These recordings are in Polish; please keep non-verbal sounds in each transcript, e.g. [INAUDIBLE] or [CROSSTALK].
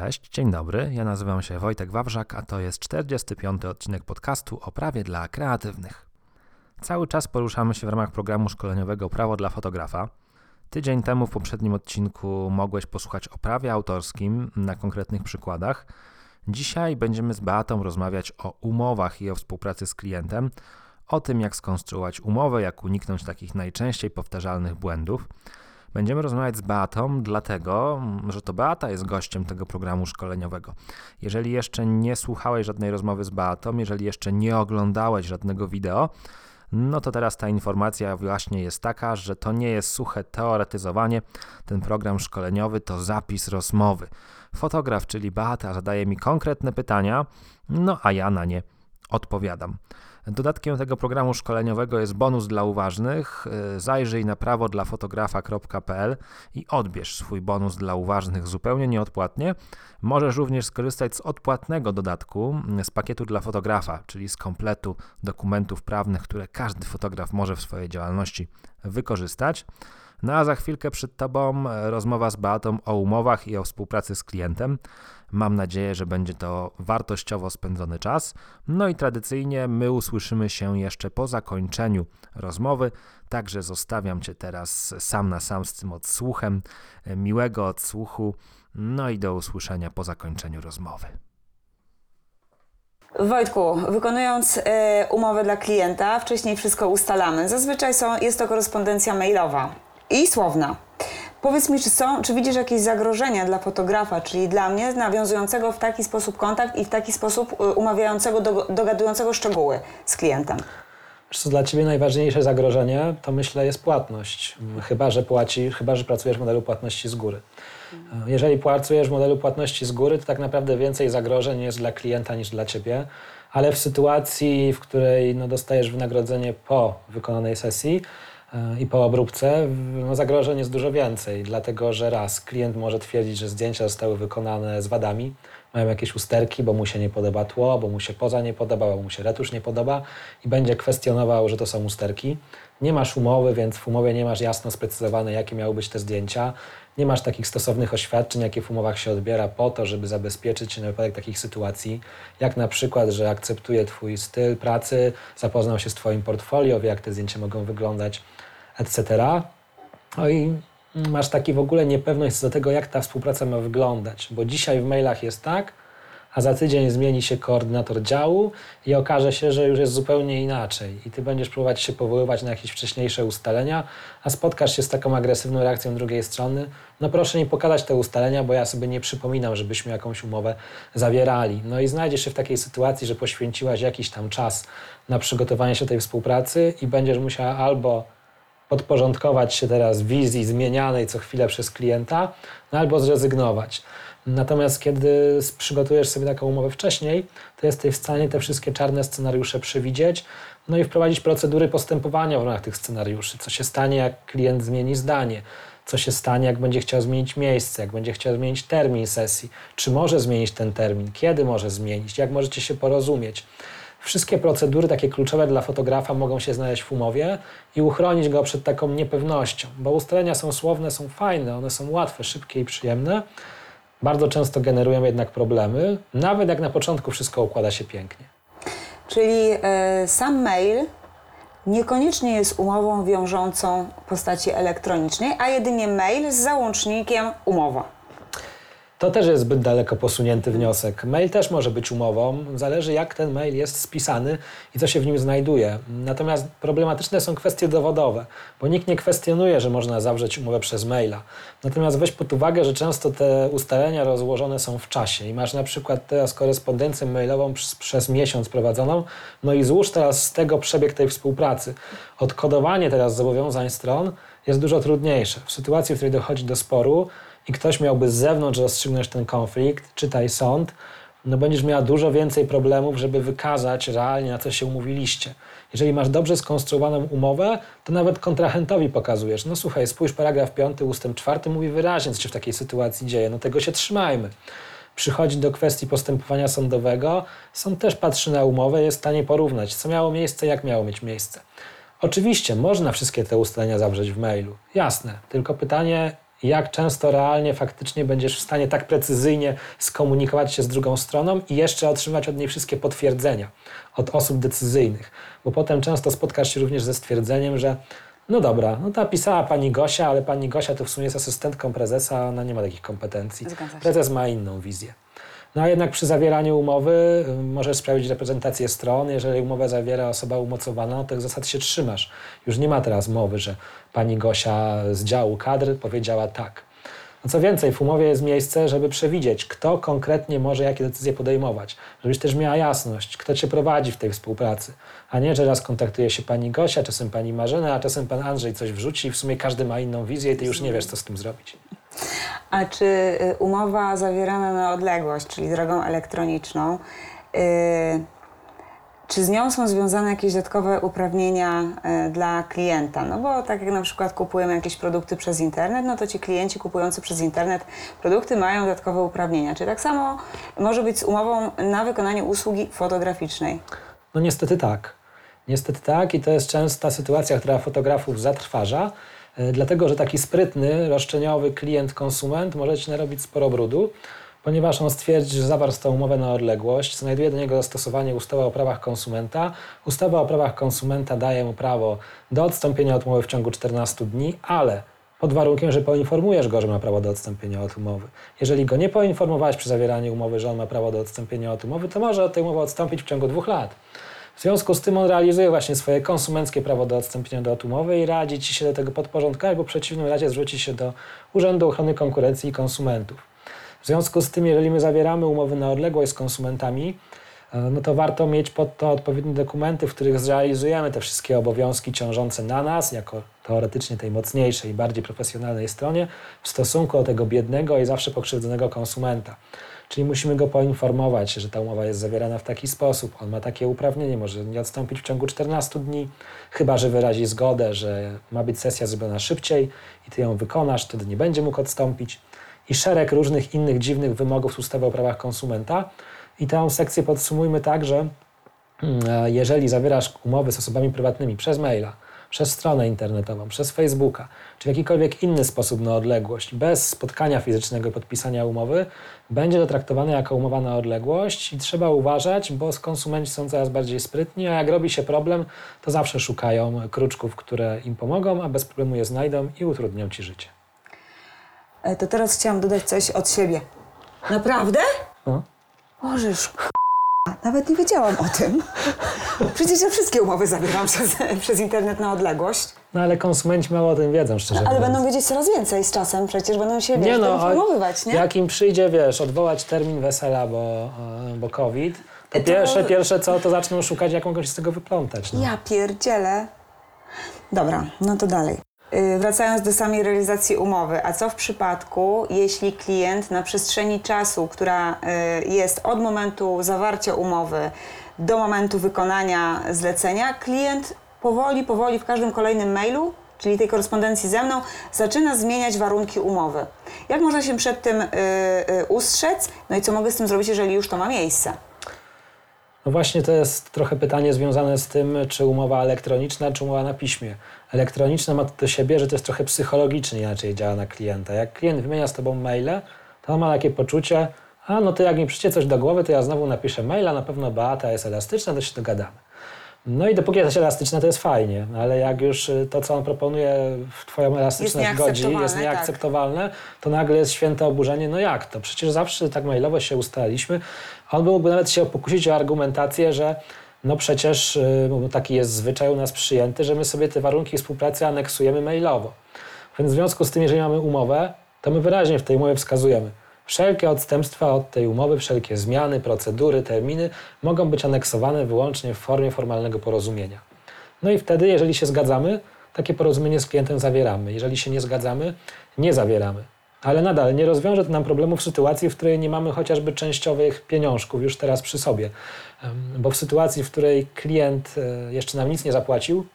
Cześć, dzień dobry. Ja nazywam się Wojtek Wawrzak, a to jest 45. odcinek podcastu o prawie dla kreatywnych. Cały czas poruszamy się w ramach programu szkoleniowego Prawo dla fotografa. Tydzień temu w poprzednim odcinku mogłeś posłuchać o prawie autorskim na konkretnych przykładach. Dzisiaj będziemy z Beatą rozmawiać o umowach i o współpracy z klientem, o tym jak skonstruować umowę, jak uniknąć takich najczęściej powtarzalnych błędów. Będziemy rozmawiać z Beatą, dlatego, że to Beata jest gościem tego programu szkoleniowego. Jeżeli jeszcze nie słuchałeś żadnej rozmowy z Beatą, jeżeli jeszcze nie oglądałeś żadnego wideo, no to teraz ta informacja właśnie jest taka, że to nie jest suche teoretyzowanie. Ten program szkoleniowy to zapis rozmowy. Fotograf, czyli Beata, zadaje mi konkretne pytania, no a ja na nie odpowiadam. Dodatkiem tego programu szkoleniowego jest bonus dla uważnych. Zajrzyj na prawo dla fotografa.pl i odbierz swój bonus dla uważnych zupełnie nieodpłatnie. Możesz również skorzystać z odpłatnego dodatku z pakietu dla fotografa, czyli z kompletu dokumentów prawnych, które każdy fotograf może w swojej działalności wykorzystać. No a za chwilkę przed Tobą e, rozmowa z Beatą o umowach i o współpracy z klientem. Mam nadzieję, że będzie to wartościowo spędzony czas. No i tradycyjnie my usłyszymy się jeszcze po zakończeniu rozmowy, także zostawiam Cię teraz sam na sam z tym odsłuchem. E, miłego odsłuchu, no i do usłyszenia po zakończeniu rozmowy. Wojtku, wykonując e, umowę dla klienta, wcześniej wszystko ustalamy. Zazwyczaj są, jest to korespondencja mailowa i słowna. Powiedz mi, czy, są, czy widzisz jakieś zagrożenia dla fotografa, czyli dla mnie, nawiązującego w taki sposób kontakt i w taki sposób y, umawiającego, do, dogadującego szczegóły z klientem? Co, dla Ciebie najważniejsze zagrożenie to myślę jest płatność. Chyba, że płaci, chyba, że pracujesz w modelu płatności z góry. Jeżeli pracujesz w modelu płatności z góry, to tak naprawdę więcej zagrożeń jest dla klienta niż dla Ciebie, ale w sytuacji, w której no, dostajesz wynagrodzenie po wykonanej sesji, i po obróbce no, zagrożeń jest dużo więcej, dlatego że raz klient może twierdzić, że zdjęcia zostały wykonane z wadami, mają jakieś usterki, bo mu się nie podoba tło, bo mu się poza nie podoba, bo mu się retusz nie podoba i będzie kwestionował, że to są usterki. Nie masz umowy, więc w umowie nie masz jasno sprecyzowane, jakie miały być te zdjęcia. Nie masz takich stosownych oświadczeń, jakie w umowach się odbiera po to, żeby zabezpieczyć się na wypadek takich sytuacji, jak na przykład, że akceptuje Twój styl pracy, zapoznał się z Twoim portfolio, wie, jak te zdjęcia mogą wyglądać etc. No i masz taki w ogóle niepewność co do tego, jak ta współpraca ma wyglądać, bo dzisiaj w mailach jest tak, a za tydzień zmieni się koordynator działu i okaże się, że już jest zupełnie inaczej. I ty będziesz próbować się powoływać na jakieś wcześniejsze ustalenia, a spotkasz się z taką agresywną reakcją drugiej strony. No proszę nie pokazać te ustalenia, bo ja sobie nie przypominam, żebyśmy jakąś umowę zawierali. No i znajdziesz się w takiej sytuacji, że poświęciłaś jakiś tam czas na przygotowanie się tej współpracy i będziesz musiała albo podporządkować się teraz wizji zmienianej co chwilę przez klienta, no albo zrezygnować. Natomiast kiedy przygotujesz sobie taką umowę wcześniej, to jesteś w stanie te wszystkie czarne scenariusze przewidzieć, no i wprowadzić procedury postępowania w ramach tych scenariuszy. Co się stanie, jak klient zmieni zdanie, co się stanie, jak będzie chciał zmienić miejsce, jak będzie chciał zmienić termin sesji, czy może zmienić ten termin, kiedy może zmienić, jak możecie się porozumieć. Wszystkie procedury takie kluczowe dla fotografa mogą się znaleźć w umowie i uchronić go przed taką niepewnością, bo ustalenia są słowne, są fajne, one są łatwe, szybkie i przyjemne. Bardzo często generują jednak problemy, nawet jak na początku wszystko układa się pięknie. Czyli y, sam mail niekoniecznie jest umową wiążącą w postaci elektronicznej, a jedynie mail z załącznikiem umowa. To też jest zbyt daleko posunięty wniosek. Mail też może być umową, zależy jak ten mail jest spisany i co się w nim znajduje. Natomiast problematyczne są kwestie dowodowe, bo nikt nie kwestionuje, że można zawrzeć umowę przez maila. Natomiast weź pod uwagę, że często te ustalenia rozłożone są w czasie i masz na przykład teraz korespondencję mailową przez, przez miesiąc prowadzoną, no i złóż teraz z tego przebieg tej współpracy. Odkodowanie teraz zobowiązań stron jest dużo trudniejsze. W sytuacji, w której dochodzi do sporu, i ktoś miałby z zewnątrz rozstrzygnąć ten konflikt, czytaj sąd, no będziesz miała dużo więcej problemów, żeby wykazać realnie, na co się umówiliście. Jeżeli masz dobrze skonstruowaną umowę, to nawet kontrahentowi pokazujesz. No słuchaj, spójrz paragraf 5 ustęp 4 mówi wyraźnie, co się w takiej sytuacji dzieje. No tego się trzymajmy. Przychodzi do kwestii postępowania sądowego, sąd też patrzy na umowę, jest w stanie porównać, co miało miejsce, jak miało mieć miejsce. Oczywiście można wszystkie te ustalenia zawrzeć w mailu, jasne, tylko pytanie, jak często realnie, faktycznie będziesz w stanie tak precyzyjnie skomunikować się z drugą stroną i jeszcze otrzymać od niej wszystkie potwierdzenia od osób decyzyjnych. Bo potem często spotkasz się również ze stwierdzeniem, że no dobra, no to pisała pani Gosia, ale pani Gosia to w sumie jest asystentką prezesa, ona nie ma takich kompetencji. Prezes ma inną wizję. No a jednak przy zawieraniu umowy y, możesz sprawdzić reprezentację stron. Jeżeli umowę zawiera osoba umocowana, no to tych zasad się trzymasz. Już nie ma teraz mowy, że pani Gosia z działu kadr powiedziała tak. No co więcej, w umowie jest miejsce, żeby przewidzieć, kto konkretnie może jakie decyzje podejmować. Żebyś też miała jasność, kto cię prowadzi w tej współpracy. A nie, że raz kontaktuje się pani Gosia, czasem pani Marzena, a czasem pan Andrzej coś wrzuci i w sumie każdy ma inną wizję i ty już nie wiesz, co z tym zrobić. A czy y, umowa zawierana na odległość, czyli drogą elektroniczną, y, czy z nią są związane jakieś dodatkowe uprawnienia y, dla klienta? No bo tak jak na przykład kupujemy jakieś produkty przez internet, no to ci klienci kupujący przez internet produkty mają dodatkowe uprawnienia. Czy tak samo może być z umową na wykonanie usługi fotograficznej? No niestety tak. Niestety tak i to jest częsta sytuacja, która fotografów zatrważa, dlatego że taki sprytny, roszczeniowy klient-konsument może ci narobić sporo brudu, ponieważ on stwierdzi, że zawarł tą umowę na odległość, znajduje do niego zastosowanie ustawa o prawach konsumenta. Ustawa o prawach konsumenta daje mu prawo do odstąpienia od umowy w ciągu 14 dni, ale pod warunkiem, że poinformujesz go, że ma prawo do odstąpienia od umowy. Jeżeli go nie poinformowałeś przy zawieraniu umowy, że on ma prawo do odstąpienia od umowy, to może od tej umowy odstąpić w ciągu dwóch lat. W związku z tym on realizuje właśnie swoje konsumenckie prawo do odstąpienia od umowy i radzi ci się do tego podporządkować, bo w przeciwnym razie zwróci się do Urzędu Ochrony Konkurencji i Konsumentów. W związku z tym, jeżeli my zawieramy umowy na odległość z konsumentami, e, no to warto mieć pod to odpowiednie dokumenty, w których zrealizujemy te wszystkie obowiązki ciążące na nas, jako teoretycznie tej mocniejszej, bardziej profesjonalnej stronie, w stosunku do tego biednego i zawsze pokrzywdzonego konsumenta. Czyli musimy go poinformować, że ta umowa jest zawierana w taki sposób, on ma takie uprawnienie, może nie odstąpić w ciągu 14 dni, chyba że wyrazi zgodę, że ma być sesja zrobiona szybciej i ty ją wykonasz, wtedy nie będzie mógł odstąpić. I szereg różnych innych dziwnych wymogów z ustawy o prawach konsumenta. I tę sekcję podsumujmy tak, że mm, e, jeżeli zawierasz umowy z osobami prywatnymi przez maila, przez stronę internetową, przez Facebooka, czy w jakikolwiek inny sposób na odległość, bez spotkania fizycznego i podpisania umowy, będzie to traktowane jako umowa na odległość i trzeba uważać, bo konsumenci są coraz bardziej sprytni, a jak robi się problem, to zawsze szukają kruczków, które im pomogą, a bez problemu je znajdą i utrudnią ci życie. E, To teraz chciałam dodać coś od siebie. Naprawdę? No. Możesz, nawet nie wiedziałam o tym. Przecież ja wszystkie umowy zawieram przez, przez internet na odległość. No ale konsumenci mało o tym wiedzą, szczerze Ale mówiąc. będą wiedzieć coraz więcej z czasem, przecież będą się wiesz, Nie no, informowywać, nie? jak im przyjdzie, wiesz, odwołać termin wesela, bo, e, bo COVID, to, To- pierwsze, pierwsze co, to zaczną szukać, jak mogą się z tego wyplątać. No. Ja pierdzielę. Dobra, no to dalej. Yy, Wracając do samej realizacji umowy, a co w przypadku, jeśli klient na przestrzeni czasu, która yy, jest od momentu zawarcia umowy do momentu wykonania zlecenia, klient powoli, powoli w każdym kolejnym mailu, czyli tej korespondencji ze mną, zaczyna zmieniać warunki umowy. Jak można się przed tym yy, ustrzec? No i co mogę z tym zrobić, jeżeli już to ma miejsce? No właśnie to jest trochę pytanie związane z tym, czy umowa elektroniczna, czy umowa na piśmie. Elektroniczna ma to do siebie, że to jest trochę psychologicznie inaczej działa na klienta. Jak klient wymienia z tobą maile, to on ma takie poczucie, a no to jak mi przyjdzie coś do głowy, to ja znowu napiszę maila, na pewno Beata jest elastyczna, to się dogadamy. No i dopóki jest elastyczna, to jest fajnie, ale jak już y, to, co on proponuje, w twoją elastyczność godzi, jest nieakceptowalne, tak. to nagle jest święte oburzenie, no jak to? Przecież zawsze tak mailowo się ustaliliśmy. On mógłby nawet się pokusić o argumentację, że no przecież y, taki jest zwyczaj u nas przyjęty, że my sobie te warunki współpracy aneksujemy mailowo. Więc w związku z tym, jeżeli mamy umowę, to my wyraźnie w tej umowie wskazujemy, wszelkie odstępstwa od tej umowy, wszelkie zmiany, procedury, terminy mogą być aneksowane wyłącznie w formie formalnego porozumienia. No i wtedy, jeżeli się zgadzamy, takie porozumienie z klientem zawieramy. Jeżeli się nie zgadzamy, nie zawieramy. Ale nadal nie rozwiąże to nam problemu w sytuacji, w której nie mamy chociażby częściowych pieniążków już teraz przy sobie. Bo w sytuacji, w której klient e, jeszcze nam nic nie zapłacił,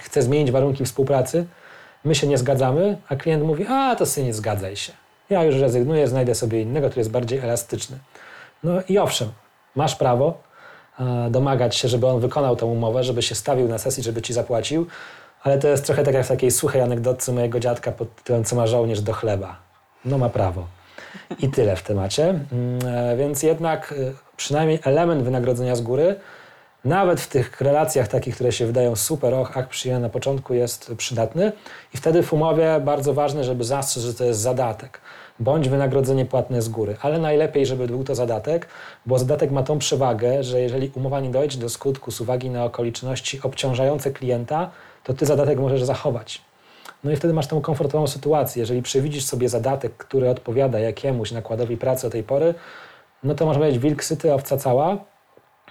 chce zmienić warunki współpracy, my się nie zgadzamy, a klient mówi, a to sobie nie zgadzaj się. Ja już rezygnuję, znajdę sobie innego, który jest bardziej elastyczny. No i owszem, masz prawo e, domagać się, żeby on wykonał tę umowę, żeby się stawił na sesji, żeby ci zapłacił, Ale to jest trochę tak jak w takiej suchej anegdotce mojego dziadka pod tytułem Co ma żołnierz do chleba. No ma prawo. I tyle w temacie. Mm, e, Więc jednak e, przynajmniej element wynagrodzenia z góry, nawet w tych relacjach takich, które się wydają super, och, ach, przyjemne na początku, jest przydatny. I wtedy w umowie bardzo ważne, żeby zastrzec, że to jest zadatek bądź wynagrodzenie płatne z góry. Ale najlepiej, żeby był to zadatek, bo zadatek ma tą przewagę, że jeżeli umowa nie dojdzie do skutku z uwagi na okoliczności obciążające klienta, to ty zadatek możesz zachować. No i wtedy masz tą komfortową sytuację. Jeżeli przewidzisz sobie zadatek, który odpowiada jakiemuś nakładowi pracy o tej pory, no to może być wilk syty, owca cała.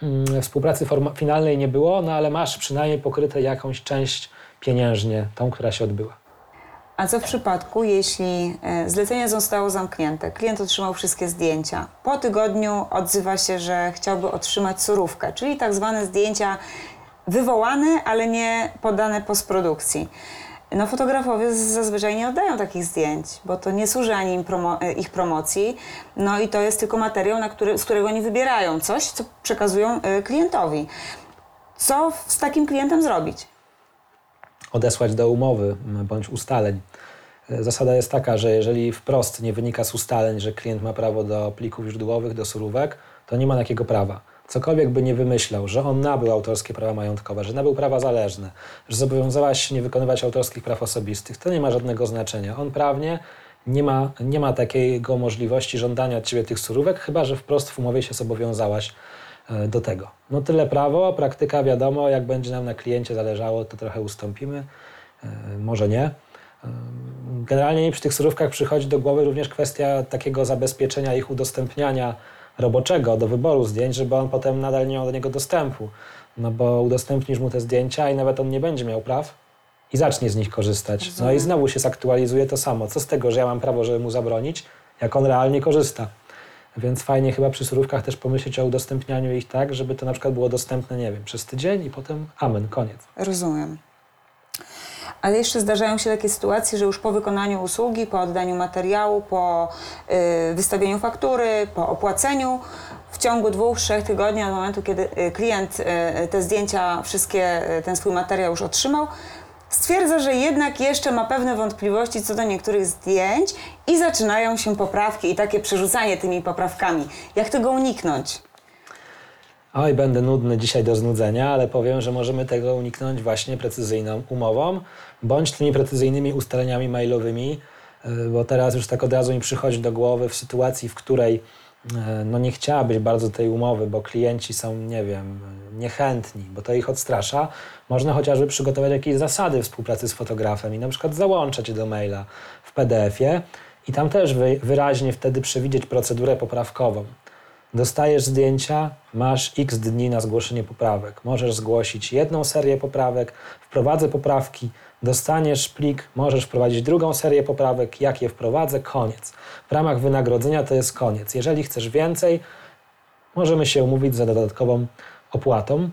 Mm, Współpracy finalnej nie było, no ale masz przynajmniej pokryte jakąś część pieniężnie, tą, która się odbyła. A co w przypadku, jeśli e, zlecenie zostało zamknięte, klient otrzymał wszystkie zdjęcia, po tygodniu odzywa się, że chciałby otrzymać surówkę, czyli tak zwane zdjęcia wywołane, ale nie podane postprodukcji. No fotografowie zazwyczaj nie oddają takich zdjęć, bo to nie służy ani promo- e, ich promocji, no i to jest tylko materiał, na który, z którego oni wybierają coś, co przekazują e, klientowi. Co z takim klientem zrobić? odesłać do umowy bądź ustaleń. E, Zasada jest taka, że jeżeli wprost nie wynika z ustaleń, że klient ma prawo do plików źródłowych, do surówek, to nie ma takiego prawa. Cokolwiek by nie wymyślał, że on nabył autorskie prawa majątkowe, że nabył prawa zależne, że zobowiązałaś się nie wykonywać autorskich praw osobistych, to nie ma żadnego znaczenia. On prawnie nie ma, nie ma takiego możliwości żądania od ciebie tych surówek, chyba że wprost w umowie się zobowiązałaś e, do tego. No tyle prawo, praktyka wiadomo, jak będzie nam na kliencie zależało, to trochę ustąpimy, e, może nie. E, Generalnie przy tych surówkach przychodzi do głowy również kwestia takiego zabezpieczenia ich udostępniania roboczego do wyboru zdjęć, żeby on potem nadal nie miał do niego dostępu. No bo udostępnisz mu te zdjęcia i nawet on nie będzie miał praw i zacznie z nich korzystać. No i znowu się zaktualizuje to samo. Co z tego, że ja mam prawo, żeby mu zabronić, jak on realnie korzysta. Więc fajnie chyba przy surówkach też pomyśleć o udostępnianiu ich tak, żeby to na przykład było dostępne, nie wiem, przez tydzień i potem amen, koniec. Rozumiem. Ale jeszcze zdarzają się takie sytuacje, że już po wykonaniu usługi, po oddaniu materiału, po y, wystawieniu faktury, po opłaceniu, w ciągu dwóch, trzech tygodni od momentu, kiedy y, klient y, te zdjęcia, wszystkie, ten swój materiał już otrzymał, stwierdza, że jednak jeszcze ma pewne wątpliwości co do niektórych zdjęć i zaczynają się poprawki i takie przerzucanie tymi poprawkami. Jak tego uniknąć? Oj, będę nudny dzisiaj do znudzenia, ale powiem, że możemy tego uniknąć właśnie precyzyjną umową, bądź tymi precyzyjnymi ustaleniami mailowymi, y, bo teraz już tak od razu mi przychodzi do głowy w sytuacji, w której y, no nie chciałabyś bardzo tej umowy, bo klienci są, nie wiem, niechętni, bo to ich odstrasza, można chociażby przygotować jakieś zasady współpracy z fotografem i na przykład załączać je do maila w PDF-ie i tam też wy, wyraźnie wtedy przewidzieć procedurę poprawkową. Dostajesz zdjęcia, masz x dni na zgłoszenie poprawek. Możesz zgłosić jedną serię poprawek, wprowadzę poprawki, dostaniesz plik, możesz wprowadzić drugą serię poprawek, jak je wprowadzę, koniec. W ramach wynagrodzenia to jest koniec. Jeżeli chcesz więcej, możemy się umówić za dodatkową opłatą.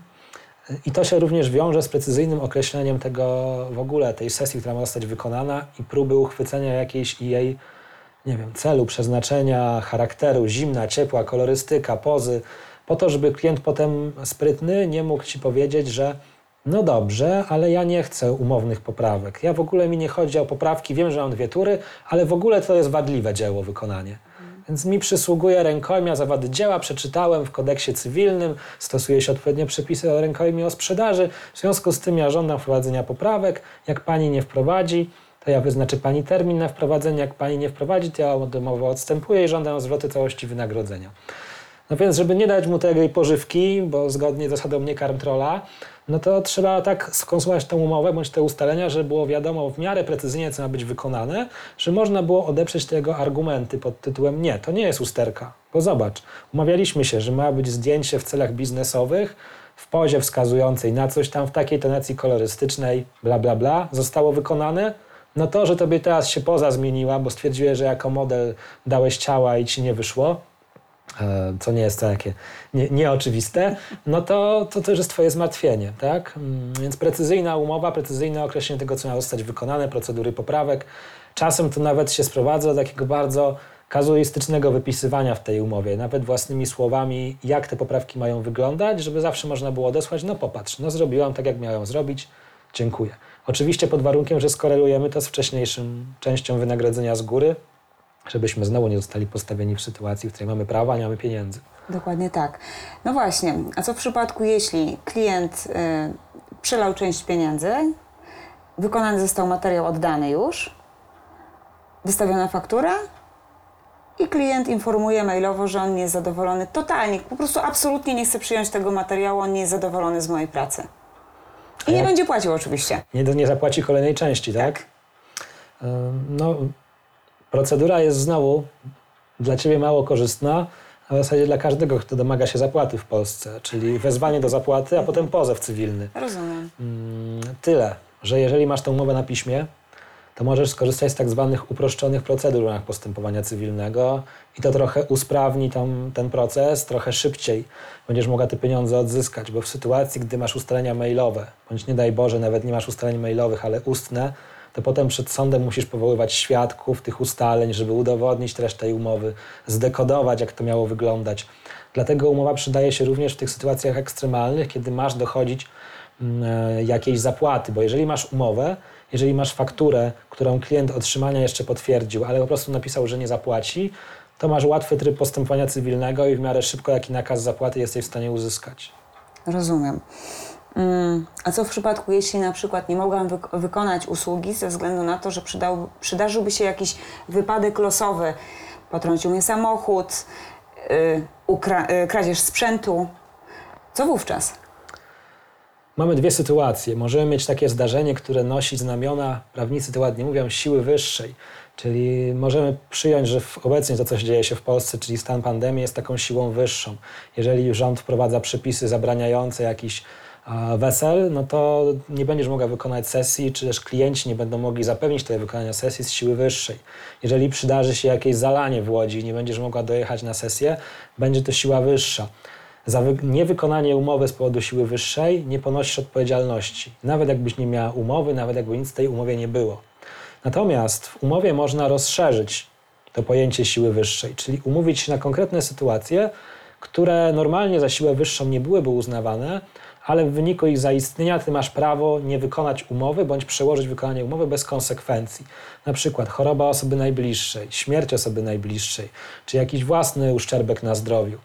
I to się również wiąże z precyzyjnym określeniem tego w ogóle, tej sesji, która ma zostać wykonana i próby uchwycenia jakiejś jej nie wiem, celu, przeznaczenia, charakteru, zimna, ciepła, kolorystyka, pozy, po to, żeby klient potem sprytny nie mógł ci powiedzieć, że no dobrze, ale ja nie chcę umownych poprawek. Ja w ogóle mi nie chodzi o poprawki, wiem, że mam dwie tury, ale w ogóle to jest wadliwe dzieło wykonanie. Więc mi przysługuje rękojmia za wady dzieła, przeczytałem w kodeksie cywilnym, stosuje się odpowiednie przepisy o rękojmie o sprzedaży. W związku z tym ja żądam wprowadzenia poprawek. Jak pani nie wprowadzi, to ja wyznaczę pani termin na wprowadzenie. Jak pani nie wprowadzi, to ja od odstępuję i żądam zwrotu całości wynagrodzenia. No więc, żeby nie dać mu tej pożywki, bo zgodnie z zasadą nie karm trolla, no to trzeba tak skonsumować tę umowę bądź te ustalenia, żeby było wiadomo w miarę precyzyjnie, co ma być wykonane, że można było odeprzeć tego argumenty pod tytułem nie, to nie jest usterka. Bo zobacz, umawialiśmy się, że ma być zdjęcie w celach biznesowych, w pozie wskazującej na coś tam w takiej tonacji kolorystycznej, bla, bla, bla, zostało wykonane, no to, że tobie teraz się poza zmieniła, bo stwierdziłeś, że jako model dałeś ciała i ci nie wyszło, co nie jest takie nie, nieoczywiste, no to, to też jest twoje zmartwienie, tak? Mm, Więc precyzyjna umowa, precyzyjne określenie tego, co ma zostać wykonane, procedury poprawek. Czasem to nawet się sprowadza do takiego bardzo kazuistycznego wypisywania w tej umowie, nawet własnymi słowami, jak te poprawki mają wyglądać, żeby zawsze można było odesłać, no popatrz, no zrobiłam tak, jak miałem zrobić, dziękuję. Oczywiście pod warunkiem, że skorelujemy to z wcześniejszym częścią wynagrodzenia z góry, żebyśmy znowu nie zostali postawieni w sytuacji, w której mamy prawa, a nie mamy pieniędzy. Dokładnie tak. No właśnie, a co w przypadku, jeśli klient y, przelał część pieniędzy, wykonany został materiał oddany już, wystawiona faktura i klient informuje mailowo, że on nie jest zadowolony totalnie, po prostu absolutnie nie chce przyjąć tego materiału, on nie jest zadowolony z mojej pracy. I nie jak- będzie płacił oczywiście. Nie, nie zapłaci kolejnej części, tak? Ym, No, procedura jest znowu dla Ciebie mało korzystna, a w zasadzie dla każdego, kto domaga się zapłaty w Polsce, czyli wezwanie do zapłaty, a potem pozew cywilny. Rozumiem. Mm, Tyle, że jeżeli masz tę umowę na piśmie, to możesz skorzystać z tak zwanych uproszczonych procedur w ramach postępowania cywilnego i to trochę usprawni tam, ten proces, trochę szybciej będziesz mogła te pieniądze odzyskać, bo w sytuacji, gdy masz ustalenia mailowe, bądź nie daj Boże, nawet nie masz ustaleń mailowych, ale ustne, to potem przed sądem musisz powoływać świadków tych ustaleń, żeby udowodnić treść tej umowy, zdekodować, jak to miało wyglądać. Dlatego umowa przydaje się również w tych sytuacjach ekstremalnych, kiedy masz dochodzić mm, e, jakiejś zapłaty, bo jeżeli masz umowę, jeżeli masz fakturę, którą klient otrzymania jeszcze potwierdził, ale po prostu napisał, że nie zapłaci, to masz łatwy tryb postępowania cywilnego i w miarę szybko jaki nakaz zapłaty jesteś w stanie uzyskać. Rozumiem. Mm, A co w przypadku, jeśli na przykład nie mogłam wyk- wykonać usługi ze względu na to, że przydał, przydarzyłby się jakiś wypadek losowy, potrącił mnie samochód, yy, kradzież sprzętu, co wówczas? Mamy dwie sytuacje. Możemy mieć takie zdarzenie, które nosi znamiona, prawnicy to ładnie mówią, siły wyższej. Czyli możemy przyjąć, że obecnie to, co się dzieje się w Polsce, czyli stan pandemii, jest taką siłą wyższą. Jeżeli rząd wprowadza przepisy zabraniające jakiś a, wesel, no to nie będziesz mogła wykonać sesji, czy też klienci nie będą mogli zapewnić tego wykonania sesji z siły wyższej. Jeżeli przydarzy się jakieś zalanie w Łodzi i nie będziesz mogła dojechać na sesję, będzie to siła wyższa. Za wy- niewykonanie umowy z powodu siły wyższej nie ponosisz odpowiedzialności. Nawet jakbyś nie miała umowy, nawet jakby nic w tej umowie nie było. Natomiast w umowie można rozszerzyć to pojęcie siły wyższej, czyli umówić się na konkretne sytuacje, które normalnie za siłę wyższą nie byłyby uznawane, ale w wyniku ich zaistnienia ty masz prawo nie wykonać umowy bądź przełożyć wykonanie umowy bez konsekwencji. Na przykład choroba osoby najbliższej, śmierć osoby najbliższej, czy jakiś własny uszczerbek na zdrowiu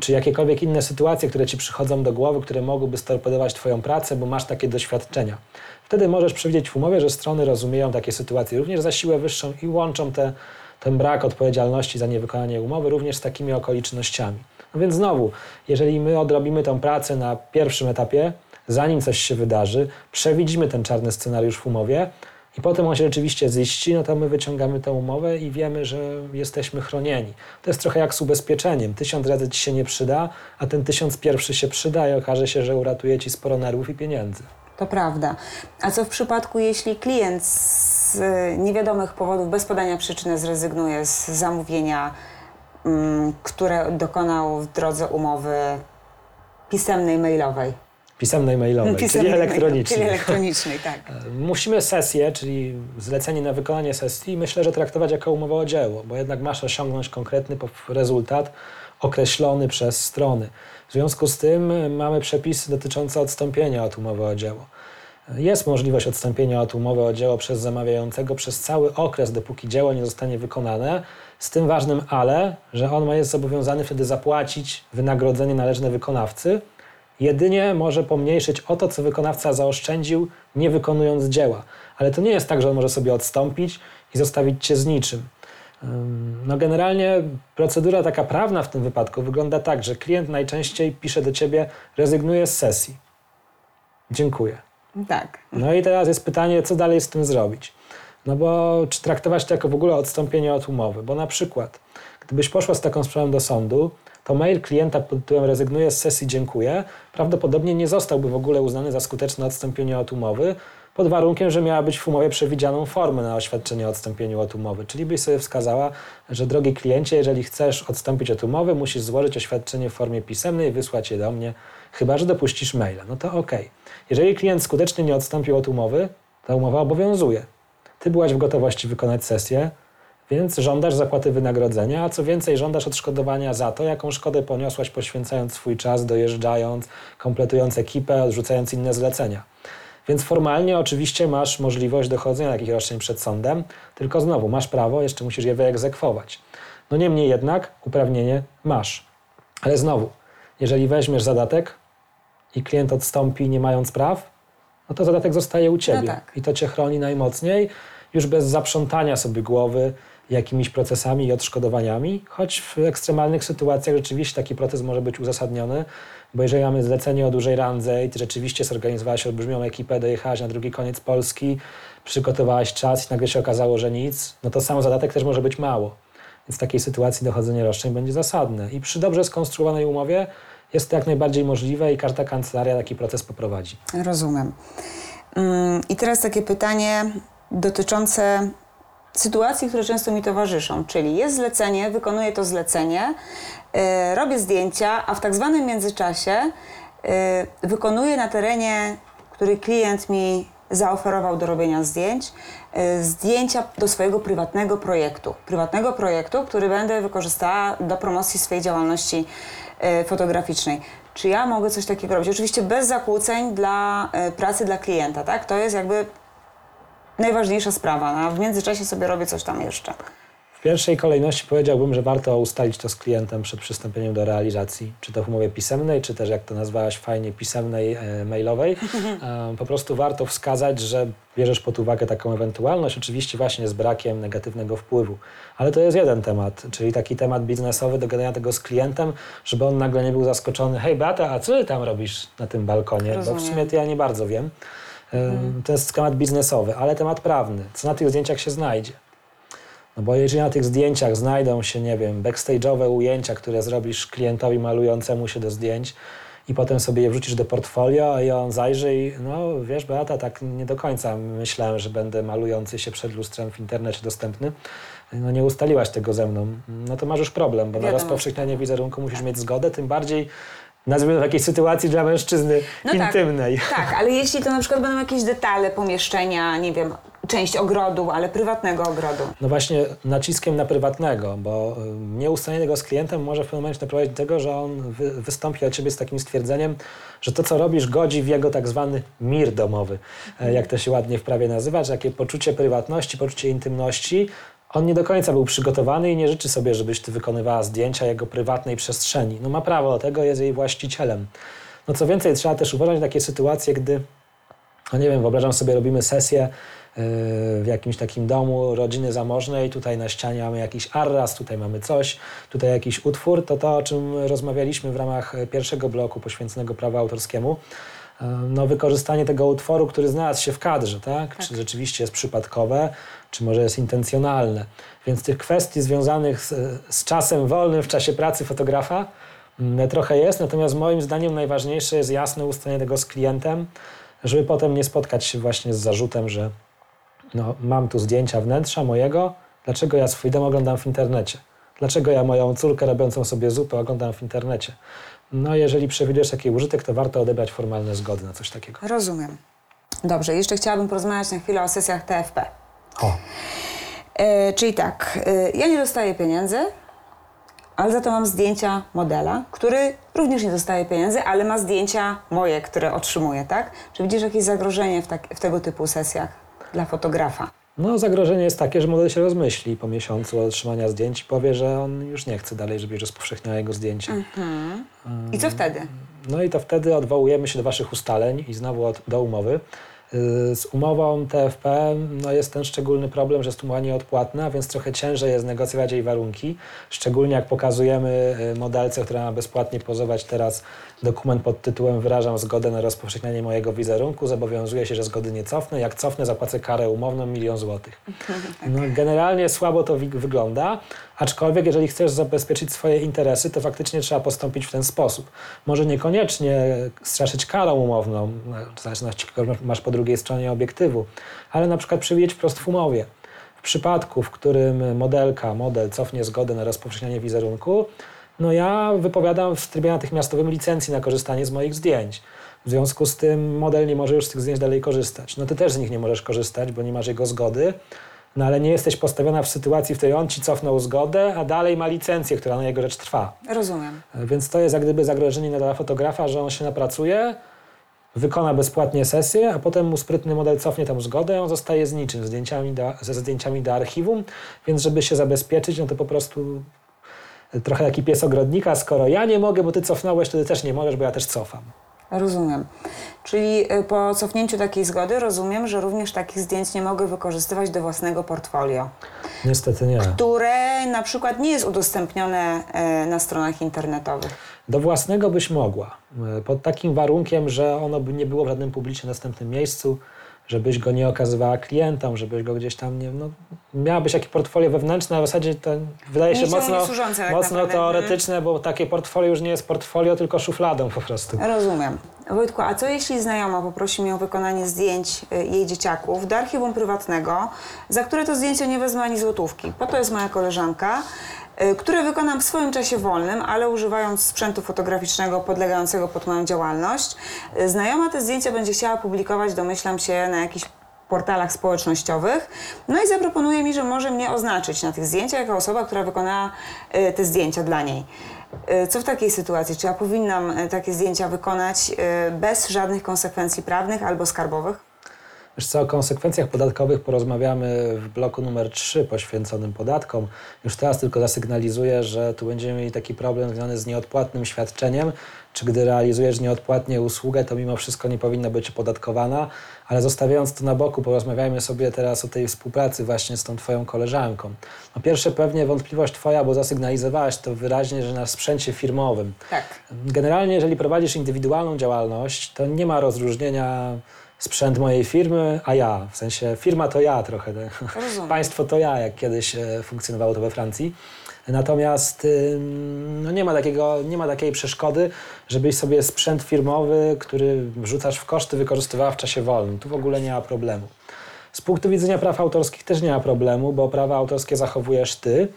czy jakiekolwiek inne sytuacje, które ci przychodzą do głowy, które mogłyby storpedować Twoją pracę, bo masz takie doświadczenia. Wtedy możesz przewidzieć w umowie, że strony rozumieją takie sytuacje również za siłę wyższą i łączą te, ten brak odpowiedzialności za niewykonanie umowy również z takimi okolicznościami. No więc znowu, jeżeli my odrobimy tą pracę na pierwszym etapie, zanim coś się wydarzy, przewidzimy ten czarny scenariusz w umowie, i potem on się rzeczywiście ziści, no to my wyciągamy tę umowę i wiemy, że jesteśmy chronieni. To jest trochę jak z ubezpieczeniem. Tysiąc razy ci się nie przyda, a ten tysiąc pierwszy się przyda i okaże się, że uratuje ci sporo nerwów i pieniędzy. To prawda. A co w przypadku, jeśli klient z niewiadomych powodów, bez podania przyczyny, zrezygnuje z zamówienia, które dokonał w drodze umowy pisemnej, mailowej? Pisemnej mailowej, czyli Pisemnej, elektronicznej. Czyli elektronicznej, tak. [LAUGHS] Musimy sesję, czyli zlecenie na wykonanie sesji, myślę, że traktować jako umowę o dzieło, bo jednak masz osiągnąć konkretny rezultat określony przez strony. W związku z tym mamy przepisy dotyczące odstąpienia od umowy o dzieło. Jest możliwość odstąpienia od umowy o dzieło przez zamawiającego przez cały okres, dopóki dzieło nie zostanie wykonane, z tym ważnym ale, że on jest zobowiązany wtedy zapłacić wynagrodzenie należne wykonawcy, jedynie może pomniejszyć o to, co wykonawca zaoszczędził, nie wykonując dzieła. Ale to nie jest tak, że on może sobie odstąpić i zostawić cię z niczym. Ym, No generalnie procedura taka prawna w tym wypadku wygląda tak, że klient najczęściej pisze do ciebie, rezygnuje z sesji. Dziękuję. Tak. No i teraz jest pytanie, co dalej z tym zrobić? No bo czy traktować to jako w ogóle odstąpienie od umowy? Bo na przykład, gdybyś poszła z taką sprawą do sądu, to mail klienta pod tytułem rezygnuję z sesji, dziękuję, prawdopodobnie nie zostałby w ogóle uznany za skuteczne odstąpienie od umowy, pod warunkiem, że miała być w umowie przewidzianą formę na oświadczenie o odstąpieniu od umowy. Czyli byś sobie wskazała, że drogi kliencie, jeżeli chcesz odstąpić od umowy, musisz złożyć oświadczenie w formie pisemnej i wysłać je do mnie, chyba że dopuścisz maila. No to okej. Jeżeli klient skutecznie nie odstąpił od umowy, ta umowa obowiązuje. Ty byłaś w gotowości wykonać sesję, więc żądasz zapłaty wynagrodzenia, a co więcej, żądasz odszkodowania za to, jaką szkodę poniosłaś poświęcając swój czas, dojeżdżając, kompletując ekipę, odrzucając inne zlecenia. Więc formalnie oczywiście masz możliwość dochodzenia takich roszczeń przed sądem, tylko znowu masz prawo, jeszcze musisz je wyegzekwować. No niemniej jednak uprawnienie masz. Ale znowu, jeżeli weźmiesz zadatek i klient odstąpi nie mając praw, no to zadatek zostaje u ciebie. tak. I to cię chroni najmocniej, już bez zaprzątania sobie głowy jakimiś procesami i odszkodowaniami, choć w ekstremalnych sytuacjach rzeczywiście taki proces może być uzasadniony, bo jeżeli mamy zlecenie o dużej randze i ty rzeczywiście zorganizowałaś olbrzymią ekipę, dojechałaś na drugi koniec Polski, przygotowałaś czas i nagle się okazało, że nic, no to sam zadatek też może być mało. Więc w takiej sytuacji dochodzenie roszczeń będzie zasadne. I przy dobrze skonstruowanej umowie jest to jak najbardziej możliwe i każda kancelaria taki proces poprowadzi. Rozumiem. Mm, I teraz takie pytanie dotyczące sytuacji, które często mi towarzyszą, czyli jest zlecenie, wykonuję to zlecenie, yy, robię zdjęcia, a w tak zwanym międzyczasie yy, wykonuję na terenie, który klient mi zaoferował do robienia zdjęć, yy, zdjęcia do swojego prywatnego projektu. Prywatnego projektu, który będę wykorzystała do promocji swojej działalności fotograficznej. Czy ja mogę coś takiego robić? Oczywiście bez zakłóceń dla yy, pracy dla klienta, tak? To jest jakby najważniejsza sprawa, no, a w międzyczasie sobie robię coś tam jeszcze. W pierwszej kolejności powiedziałbym, że warto ustalić to z klientem przed przystąpieniem do realizacji, czy to w umowie pisemnej, czy też jak to nazwałaś fajnie, pisemnej, e, mailowej. [LAUGHS] E, po prostu warto wskazać, że bierzesz pod uwagę taką ewentualność, oczywiście właśnie z brakiem negatywnego wpływu. Ale to jest jeden temat, czyli taki temat biznesowy, dogadania tego z klientem, żeby on nagle nie był zaskoczony, hej Beata, a co ty tam robisz na tym balkonie? Bo w Rozumiem. sumie to ja nie bardzo wiem. E, To jest temat biznesowy, ale temat prawny. Co na tych zdjęciach się znajdzie? No bo jeżeli na tych zdjęciach znajdą się, nie wiem, backstage'owe ujęcia, które zrobisz klientowi malującemu się do zdjęć i potem sobie je wrzucisz do portfolio i on zajrzy i no wiesz Beata, tak nie do końca myślałem, że będę malujący się przed lustrem w internecie dostępny. No nie ustaliłaś tego ze mną. No to masz już problem, bo na rozpowszechnianie wizerunku musisz mieć zgodę, tym bardziej nazwijmy w jakiejś sytuacji dla mężczyzny No tak. intymnej. Tak, ale jeśli to na przykład będą jakieś detale pomieszczenia, nie wiem, część ogrodu, ale prywatnego ogrodu. No właśnie naciskiem na prywatnego, bo y, nieustalenie tego z klientem może w pewnym momencie doprowadzić do tego, że on wy, wystąpi od ciebie z takim stwierdzeniem, że to, co robisz, godzi w jego tak zwany mir domowy, e, jak to się ładnie w prawie nazywa, że takie poczucie prywatności, poczucie intymności, on nie do końca był przygotowany i nie życzy sobie, żebyś ty wykonywała zdjęcia jego prywatnej przestrzeni. No ma prawo do tego, jest jej właścicielem. No co więcej, trzeba też uważać na takie sytuacje, gdy no nie wiem, wyobrażam sobie, robimy sesję w jakimś takim domu rodziny zamożnej, tutaj na ścianie mamy jakiś arras, tutaj mamy coś, tutaj jakiś utwór, to to, o czym rozmawialiśmy w ramach e, pierwszego bloku poświęconego prawu autorskiemu, yy, no wykorzystanie tego utworu, który znalazł się w kadrze, tak? Czy rzeczywiście jest przypadkowe, czy może jest intencjonalne. Więc tych kwestii związanych z, z czasem wolnym w czasie pracy fotografa mm, trochę jest, natomiast moim zdaniem najważniejsze jest jasne ustalenie tego z klientem, żeby potem nie spotkać się właśnie z zarzutem, że no, mam tu zdjęcia wnętrza mojego, dlaczego ja swój dom oglądam w internecie? Dlaczego ja moją córkę robiącą sobie zupę oglądam w internecie? No, jeżeli przewidujesz taki użytek, to warto odebrać formalne zgody na coś takiego. Rozumiem. Dobrze, jeszcze chciałabym porozmawiać na chwilę o sesjach TFP. O, E, czyli tak, e, ja nie dostaję pieniędzy, ale za to mam zdjęcia modela, który również nie dostaje pieniędzy, ale ma zdjęcia moje, które otrzymuje, tak? Czy widzisz jakieś zagrożenie w, tak, w tego typu sesjach dla fotografa? no zagrożenie jest takie, że model się rozmyśli po miesiącu otrzymania zdjęć i powie, że on już nie chce dalej, żebyś rozpowszechniała jego zdjęcia. I co wtedy? No i to wtedy odwołujemy się do Waszych ustaleń i znowu od, do umowy. Yy, Z umową TFP no jest ten szczególny problem, że jest umowa nieodpłatna, więc trochę ciężej jest negocjować jej warunki. Szczególnie jak pokazujemy yy, modelce, która ma bezpłatnie pozować teraz dokument pod tytułem Wyrażam zgodę na rozpowszechnianie mojego wizerunku, zobowiązuję się, że zgody nie cofnę. Jak cofnę, zapłacę karę umowną milion złotych. [LAUGHS] No, generalnie słabo to wygląda, aczkolwiek jeżeli chcesz zabezpieczyć swoje interesy, to faktycznie trzeba postąpić w ten sposób. Może niekoniecznie straszyć karą umowną, no, w zależności kogo masz po drugiej stronie obiektywu, ale na przykład przewidzieć wprost w umowie. W przypadku, w którym modelka, model cofnie zgodę na rozpowszechnianie wizerunku, no ja wypowiadam w trybie natychmiastowym licencji na korzystanie z moich zdjęć. W związku z tym model nie może już z tych zdjęć dalej korzystać. No ty też z nich nie możesz korzystać, bo nie masz jego zgody, no ale nie jesteś postawiona w sytuacji, w której on ci cofnął zgodę, a dalej ma licencję, która na jego rzecz trwa. Rozumiem. Więc to jest jak gdyby zagrożenie dla fotografa, że on się napracuje wykona bezpłatnie sesję, a potem mu sprytny model cofnie tam zgodę, on zostaje z niczym, zdjęciami do, ze zdjęciami do archiwum, więc żeby się zabezpieczyć, no to po prostu trochę taki pies ogrodnika, skoro ja nie mogę, bo ty cofnąłeś, to ty też nie możesz, bo ja też cofam. Rozumiem. Czyli y, po cofnięciu takiej zgody rozumiem, że również takich zdjęć nie mogę wykorzystywać do własnego portfolio, Niestety nie. które na przykład nie jest udostępnione y, na stronach internetowych. Do własnego byś mogła, e, pod takim warunkiem, że ono by nie było w żadnym publicznie dostępnym miejscu, żebyś go nie okazywała klientom, żebyś go gdzieś tam nie... No, miałabyś jakieś portfolio wewnętrzne, a w zasadzie to wydaje się mocno, służące tak mocno teoretyczne, bo takie portfolio już nie jest portfolio, tylko szufladą po prostu. Rozumiem. Wojtku, a co jeśli znajoma poprosi mnie o wykonanie zdjęć y, jej dzieciaków do archiwum prywatnego, za które to zdjęcie nie wezmę ani złotówki? Po to jest moja koleżanka, które wykonam w swoim czasie wolnym, ale używając sprzętu fotograficznego podlegającego pod moją działalność. Y, Znajoma te zdjęcia będzie chciała publikować, domyślam się, na jakichś portalach społecznościowych. No i zaproponuje mi, że może mnie oznaczyć na tych zdjęciach jako osoba, która wykonała y, te zdjęcia dla niej. Co w takiej sytuacji? Czy ja powinnam takie zdjęcia wykonać bez żadnych konsekwencji prawnych albo skarbowych? Wiesz co, o konsekwencjach podatkowych porozmawiamy w bloku numer 3 poświęconym podatkom. Już teraz tylko zasygnalizuję, że tu będziemy mieli taki problem związany z nieodpłatnym świadczeniem, czy gdy realizujesz nieodpłatnie usługę, to mimo wszystko nie powinna być opodatkowana, ale zostawiając to na boku, porozmawiajmy sobie teraz o tej współpracy właśnie z tą Twoją koleżanką. No pierwsze pewnie wątpliwość Twoja, bo zasygnalizowałaś to wyraźnie, że na sprzęcie firmowym. Tak. Generalnie, jeżeli prowadzisz indywidualną działalność, to nie ma rozróżnienia sprzęt mojej firmy, a ja. W sensie firma to ja trochę. Rozumiem. Państwo to ja, jak kiedyś e, funkcjonowało to we Francji. Natomiast no nie, ma takiego, nie ma takiej przeszkody, żebyś sobie sprzęt firmowy, który wrzucasz w koszty, wykorzystywała w czasie wolnym. Tu w ogóle nie ma problemu. Z punktu widzenia praw autorskich też nie ma problemu, bo prawa autorskie zachowujesz ty.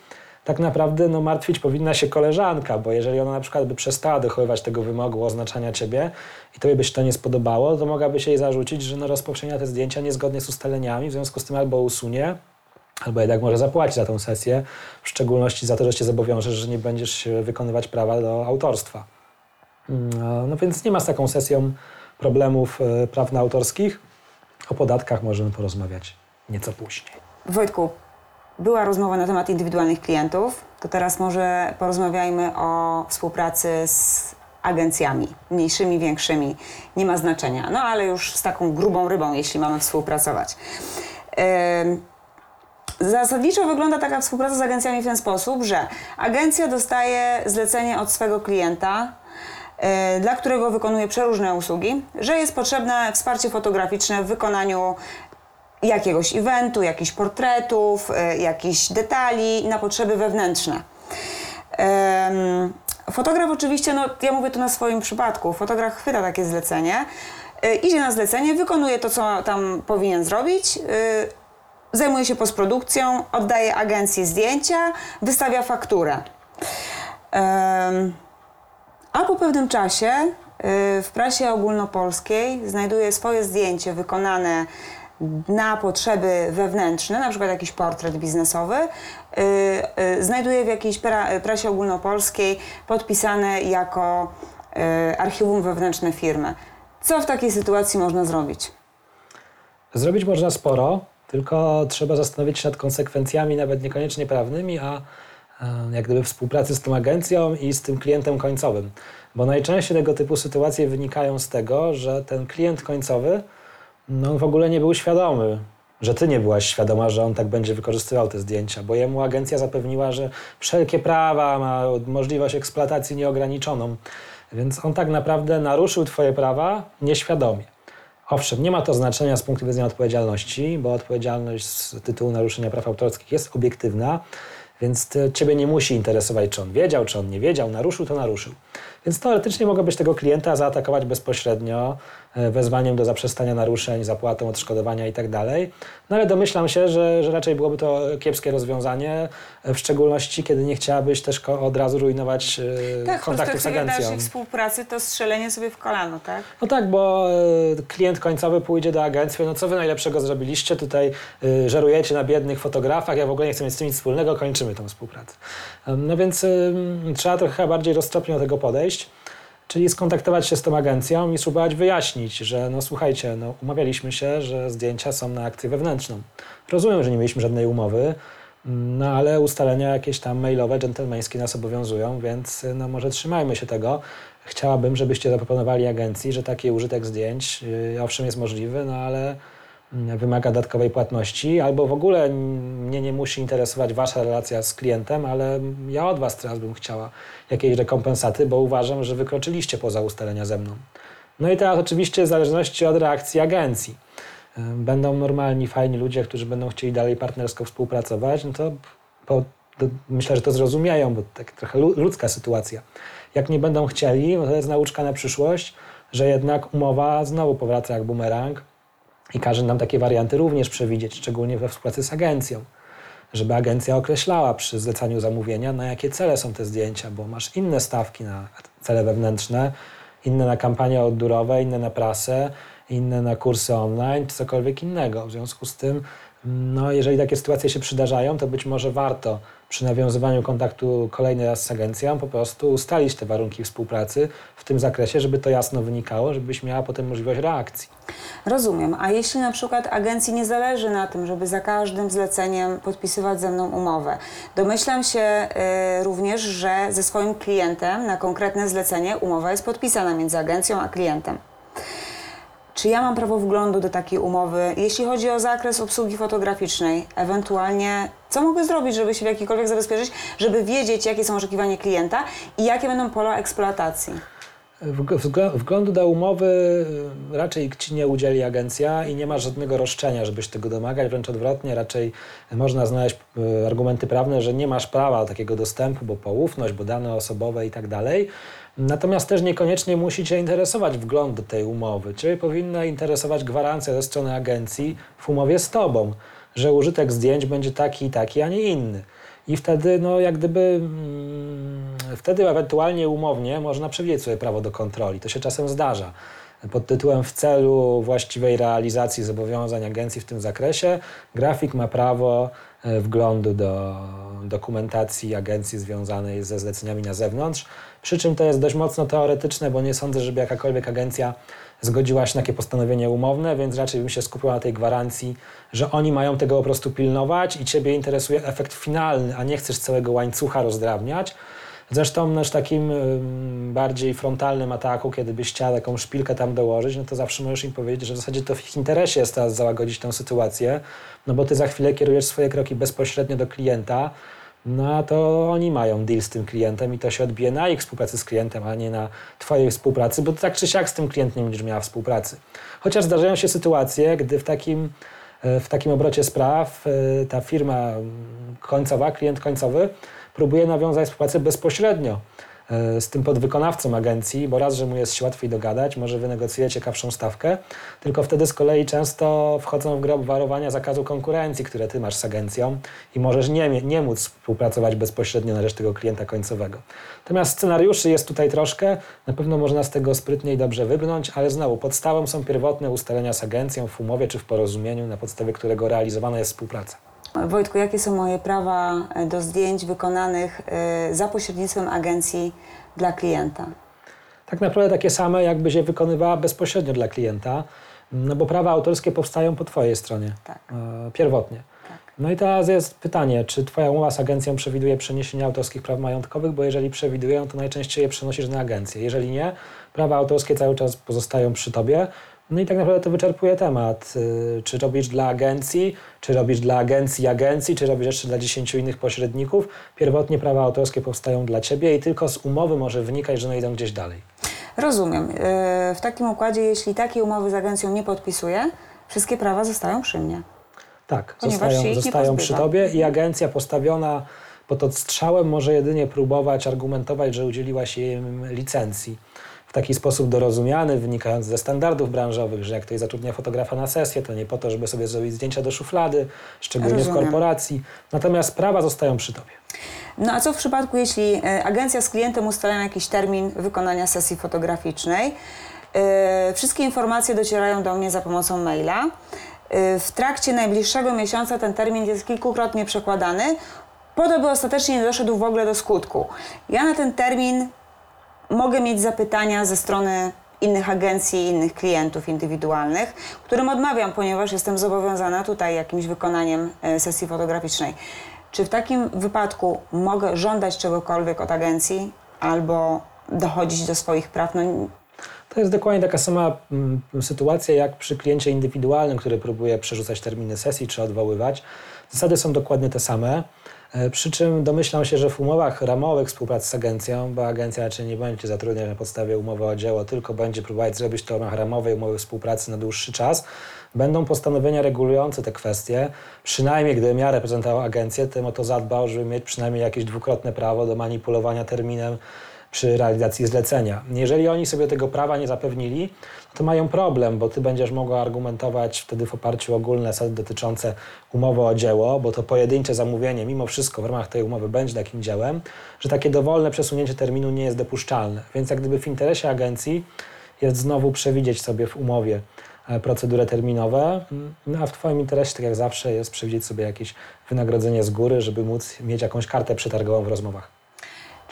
Tak naprawdę no, martwić powinna się koleżanka, bo jeżeli ona na przykład by przestała dochowywać tego wymogu oznaczania ciebie i tobie by się to nie spodobało, to mogłaby się jej zarzucić, że no, rozpowszechnia te zdjęcia niezgodnie z ustaleniami, w związku z tym albo usunie, albo jednak może zapłacić za tą sesję, w szczególności za to, że cię zobowiążesz, że nie będziesz się wykonywać prawa do autorstwa. Mm, No więc nie ma z taką sesją problemów e, prawno-autorskich. O podatkach możemy porozmawiać nieco później. Wojtku, była rozmowa na temat indywidualnych klientów, to teraz może porozmawiajmy o współpracy z agencjami, mniejszymi, większymi, nie ma znaczenia. No ale już z taką grubą rybą, jeśli mamy współpracować. Zasadniczo wygląda taka współpraca z agencjami w ten sposób, że agencja dostaje zlecenie od swego klienta, y, dla którego wykonuje przeróżne usługi, że jest potrzebne wsparcie fotograficzne w wykonaniu jakiegoś eventu, jakichś portretów, y, jakichś detali na potrzeby wewnętrzne. Fotograf oczywiście, no ja mówię tu na swoim przypadku, fotograf chwyta takie zlecenie, y, idzie na zlecenie, wykonuje to, co tam powinien zrobić, y, zajmuje się postprodukcją, oddaje agencji zdjęcia, wystawia fakturę. A po pewnym czasie w prasie ogólnopolskiej znajduje swoje zdjęcie wykonane na potrzeby wewnętrzne, na przykład jakiś portret biznesowy, y, y, znajduje w jakiejś pra, prasie ogólnopolskiej podpisane jako y, archiwum wewnętrzne firmy. Co w takiej sytuacji można zrobić? Zrobić można sporo, tylko trzeba zastanowić się nad konsekwencjami, nawet niekoniecznie prawnymi, a e, jak gdyby współpracy z tą agencją i z tym klientem końcowym. Bo najczęściej tego typu sytuacje wynikają z tego, że ten klient końcowy no, on w ogóle nie był świadomy, że ty nie byłaś świadoma, że on tak będzie wykorzystywał te zdjęcia, bo jemu agencja zapewniła, że wszelkie prawa ma możliwość eksploatacji nieograniczoną. Więc on tak naprawdę naruszył twoje prawa nieświadomie. Owszem, nie ma to znaczenia z punktu widzenia odpowiedzialności, bo odpowiedzialność z tytułu naruszenia praw autorskich jest obiektywna, więc ciebie nie musi interesować, czy on wiedział, czy on nie wiedział, naruszył, to naruszył. Więc teoretycznie mogłabyś tego klienta zaatakować bezpośrednio, wezwaniem do zaprzestania naruszeń, zapłatą odszkodowania i tak dalej. No ale domyślam się, że, że raczej byłoby to kiepskie rozwiązanie, e, w szczególności kiedy nie chciałabyś też od razu rujnować e, Tak, kontaktów z agencją. dalszej współpracy to strzelenie sobie w kolano, tak? No tak, bo e, klient końcowy pójdzie do agencji, no co wy najlepszego zrobiliście, tutaj e, żerujecie na biednych fotografach, ja w ogóle nie chcę mieć z tym nic wspólnego, kończymy tą współpracę. No więc trzeba trochę bardziej roztropnie do tego podejść. Czyli skontaktować się z tą agencją i spróbować wyjaśnić, że no słuchajcie, no umawialiśmy się, że zdjęcia są na akcję wewnętrzną. Rozumiem, że nie mieliśmy żadnej umowy, no ale ustalenia jakieś tam mailowe, dżentelmeńskie nas obowiązują, więc no może trzymajmy się tego. Chciałabym, żebyście zaproponowali agencji, że taki użytek zdjęć yy, owszem jest możliwy, no ale mm, wymaga dodatkowej płatności, albo w ogóle mnie nie musi interesować wasza relacja z klientem, ale ja od was teraz bym chciała jakiejś rekompensaty, bo uważam, że wykroczyliście poza ustalenia ze mną. No i teraz oczywiście w zależności od reakcji agencji. Będą normalni, fajni ludzie, którzy będą chcieli dalej partnersko współpracować, no to po, to myślę, że to zrozumieją, bo tak trochę lu- ludzka sytuacja. Jak nie będą chcieli, no to jest nauczka na przyszłość, że jednak umowa znowu powraca jak bumerang i każe nam takie warianty również przewidzieć, szczególnie we współpracy z agencją. Żeby agencja określała przy zlecaniu zamówienia, na jakie cele są te zdjęcia, bo masz inne stawki na cele wewnętrzne, inne na kampanie odbiorowe, inne na prasę, inne na kursy online, czy cokolwiek innego. W związku z tym, no, jeżeli takie sytuacje się przydarzają, to być może warto przy nawiązywaniu kontaktu kolejny raz z agencją po prostu ustalić te warunki współpracy w tym zakresie, żeby to jasno wynikało, żebyś miała potem możliwość reakcji. Rozumiem. A jeśli na przykład agencji nie zależy na tym, żeby za każdym zleceniem podpisywać ze mną umowę, domyślam się y, również, że ze swoim klientem na konkretne zlecenie umowa jest podpisana między agencją a klientem. Czy ja mam prawo wglądu do takiej umowy, jeśli chodzi o zakres obsługi fotograficznej? Ewentualnie, co mogę zrobić, żeby się w jakikolwiek zabezpieczyć, żeby wiedzieć, jakie są oczekiwania klienta i jakie będą pola eksploatacji? Wg- wgl- Wglądu do umowy raczej ci nie udzieli agencja i nie ma żadnego roszczenia, żebyś tego domagać, wręcz odwrotnie, raczej można znaleźć y, argumenty prawne, że nie masz prawa takiego dostępu, bo poufność, bo dane osobowe i tak dalej. Natomiast też niekoniecznie musi Cię interesować wgląd do tej umowy. Ciebie powinna interesować gwarancja ze strony agencji w umowie z Tobą, że użytek zdjęć będzie taki taki, a nie inny. I wtedy, no jak gdyby, mm, wtedy ewentualnie umownie można przewidzieć sobie prawo do kontroli. To się czasem zdarza. Pod tytułem w celu właściwej realizacji zobowiązań agencji w tym zakresie, grafik ma prawo e, wglądu do dokumentacji agencji związanej ze zleceniami na zewnątrz. Przy czym to jest dość mocno teoretyczne, bo nie sądzę, żeby jakakolwiek agencja zgodziła się na takie postanowienie umowne, więc raczej bym się skupił na tej gwarancji, że oni mają tego po prostu pilnować i Ciebie interesuje efekt finalny, a nie chcesz całego łańcucha rozdrabniać. Zresztą nasz takim bardziej frontalnym ataku, kiedy byś chciała taką szpilkę tam dołożyć, no to zawsze możesz im powiedzieć, że w zasadzie to w ich interesie jest teraz załagodzić tę sytuację, no bo ty za chwilę kierujesz swoje kroki bezpośrednio do klienta, no to oni mają deal z tym klientem i to się odbije na ich współpracy z klientem, a nie na twojej współpracy, bo tak czy siak z tym klientem nie będziesz miała współpracy. Chociaż zdarzają się sytuacje, gdy w takim, e, w takim obrocie spraw e, ta firma końcowa, klient końcowy, próbuje nawiązać współpracę bezpośrednio z tym podwykonawcą agencji, bo raz, że mu jest się łatwiej dogadać, może wynegocjuje ciekawszą stawkę, tylko wtedy z kolei często wchodzą w grę obwarowania zakazu konkurencji, które ty masz z agencją i możesz nie, nie móc współpracować bezpośrednio na rzecz tego klienta końcowego. Natomiast scenariuszy jest tutaj troszkę, na pewno można z tego sprytnie i dobrze wybrnąć, ale znowu podstawą są pierwotne ustalenia z agencją w umowie czy w porozumieniu, na podstawie którego realizowana jest współpraca. Wojtku, jakie są moje prawa e, do zdjęć wykonanych e, za pośrednictwem agencji dla klienta? tak naprawdę takie same, jakby się wykonywała bezpośrednio dla klienta, no bo prawa autorskie powstają po Twojej stronie, Tak. e, pierwotnie. No i teraz jest pytanie, czy Twoja umowa z agencją przewiduje przeniesienie autorskich praw majątkowych, bo jeżeli przewidują, to najczęściej je przenosisz na agencję. Jeżeli nie, prawa autorskie cały czas pozostają przy Tobie. No i tak naprawdę to wyczerpuje temat. Y, Czy robisz dla agencji, czy robisz dla agencji agencji, czy robisz jeszcze dla 10 innych pośredników. Pierwotnie prawa autorskie powstają dla Ciebie i tylko z umowy może wynikać, że one idą gdzieś dalej. Rozumiem. E, W takim układzie, jeśli takiej umowy z agencją nie podpisuję, wszystkie prawa zostają przy mnie. Tak, Ponieważ zostają, zostają przy tobie i agencja postawiona pod odstrzałem może jedynie próbować argumentować, że udzieliła się im licencji. Taki sposób dorozumiany, wynikający ze standardów branżowych, że jak ktoś zatrudnia fotografa na sesję, to nie po to, żeby sobie zrobić zdjęcia do szuflady, szczególnie Rozumiem. w korporacji. Natomiast prawa zostają przy tobie. No a co w przypadku, jeśli e, agencja z klientem ustalają jakiś termin wykonania sesji fotograficznej? E, Wszystkie informacje docierają do mnie za pomocą maila. E, W trakcie najbliższego miesiąca ten termin jest kilkukrotnie przekładany, po to, by ostatecznie nie doszedł w ogóle do skutku. Ja na ten termin mogę mieć zapytania ze strony innych agencji, innych klientów indywidualnych, którym odmawiam, ponieważ jestem zobowiązana tutaj jakimś wykonaniem e, sesji fotograficznej. Czy w takim wypadku mogę żądać czegokolwiek od agencji albo dochodzić do swoich praw? No, To jest dokładnie taka sama mm, sytuacja jak przy kliencie indywidualnym, który próbuje przerzucać terminy sesji czy odwoływać. Zasady są dokładnie te same. E, Przy czym domyślam się, że w umowach ramowych współpracy z agencją, bo agencja raczej nie będzie zatrudniać na podstawie umowy o dzieło, tylko będzie próbować zrobić to w ramach ramowej umowy współpracy na dłuższy czas, będą postanowienia regulujące te kwestie. Przynajmniej gdybym ja reprezentował agencję, tym o to zadbał, żeby mieć przynajmniej jakieś dwukrotne prawo do manipulowania terminem przy realizacji zlecenia. Jeżeli oni sobie tego prawa nie zapewnili, to mają problem, bo ty będziesz mogła argumentować wtedy w oparciu o ogólne zasady dotyczące umowy o dzieło, bo to pojedyncze zamówienie mimo wszystko w ramach tej umowy będzie takim dziełem, że takie dowolne przesunięcie terminu nie jest dopuszczalne. Więc jak gdyby w interesie agencji jest znowu przewidzieć sobie w umowie e, procedury terminowe, no a w Twoim interesie, tak jak zawsze, jest przewidzieć sobie jakieś wynagrodzenie z góry, żeby móc mieć jakąś kartę przetargową w rozmowach.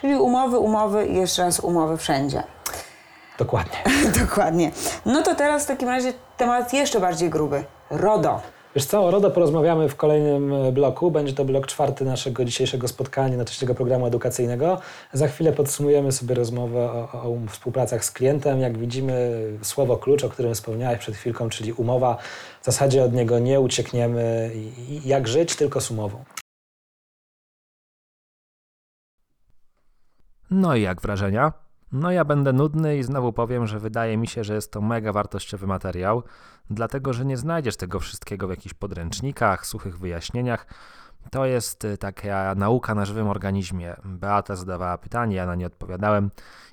Czyli umowy, umowy i jeszcze raz umowy wszędzie. Dokładnie. [LAUGHS] Dokładnie. No to teraz w takim razie temat jeszcze bardziej gruby. RODO. Wiesz co, o RODO porozmawiamy w kolejnym e, bloku. Będzie to blok czwarty naszego dzisiejszego spotkania, nocnego programu edukacyjnego. Za chwilę podsumujemy sobie rozmowę o, o, współpracach z klientem. Jak widzimy, słowo klucz, o którym wspomniałeś przed chwilką, czyli umowa. W zasadzie od niego nie uciekniemy. Jak żyć, tylko z umową. No i jak wrażenia? No ja będę nudny i znowu powiem, że wydaje mi się, że jest to mega wartościowy materiał, dlatego że nie znajdziesz tego wszystkiego w jakichś podręcznikach, suchych wyjaśnieniach. To jest y, taka nauka na żywym organizmie. Beata zadawała pytanie, ja na nie odpowiadałem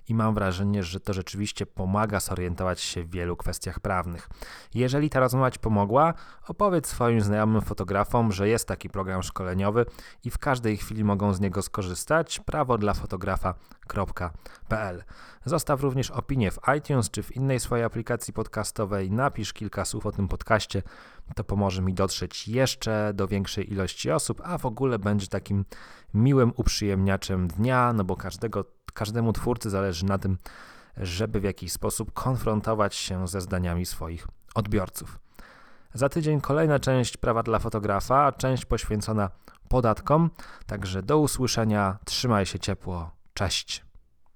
i mam wrażenie, że to rzeczywiście pomaga zorientować się w wielu kwestiach prawnych. Jeżeli ta rozmowa Ci pomogła, opowiedz swoim znajomym fotografom, że jest taki program szkoleniowy i w każdej chwili mogą z niego skorzystać. Prawo dla fotografa.pl. Zostaw również opinię w iTunes czy w innej swojej aplikacji podcastowej. Napisz kilka słów o tym podcaście. To pomoże mi dotrzeć jeszcze do większej ilości osób, a w ogóle będzie takim miłym uprzyjemniaczem dnia, no bo każdego, każdemu twórcy zależy na tym, żeby w jakiś sposób konfrontować się ze zdaniami swoich odbiorców. Za tydzień kolejna część prawa dla fotografa, część poświęcona podatkom. Także do usłyszenia, trzymaj się ciepło, cześć.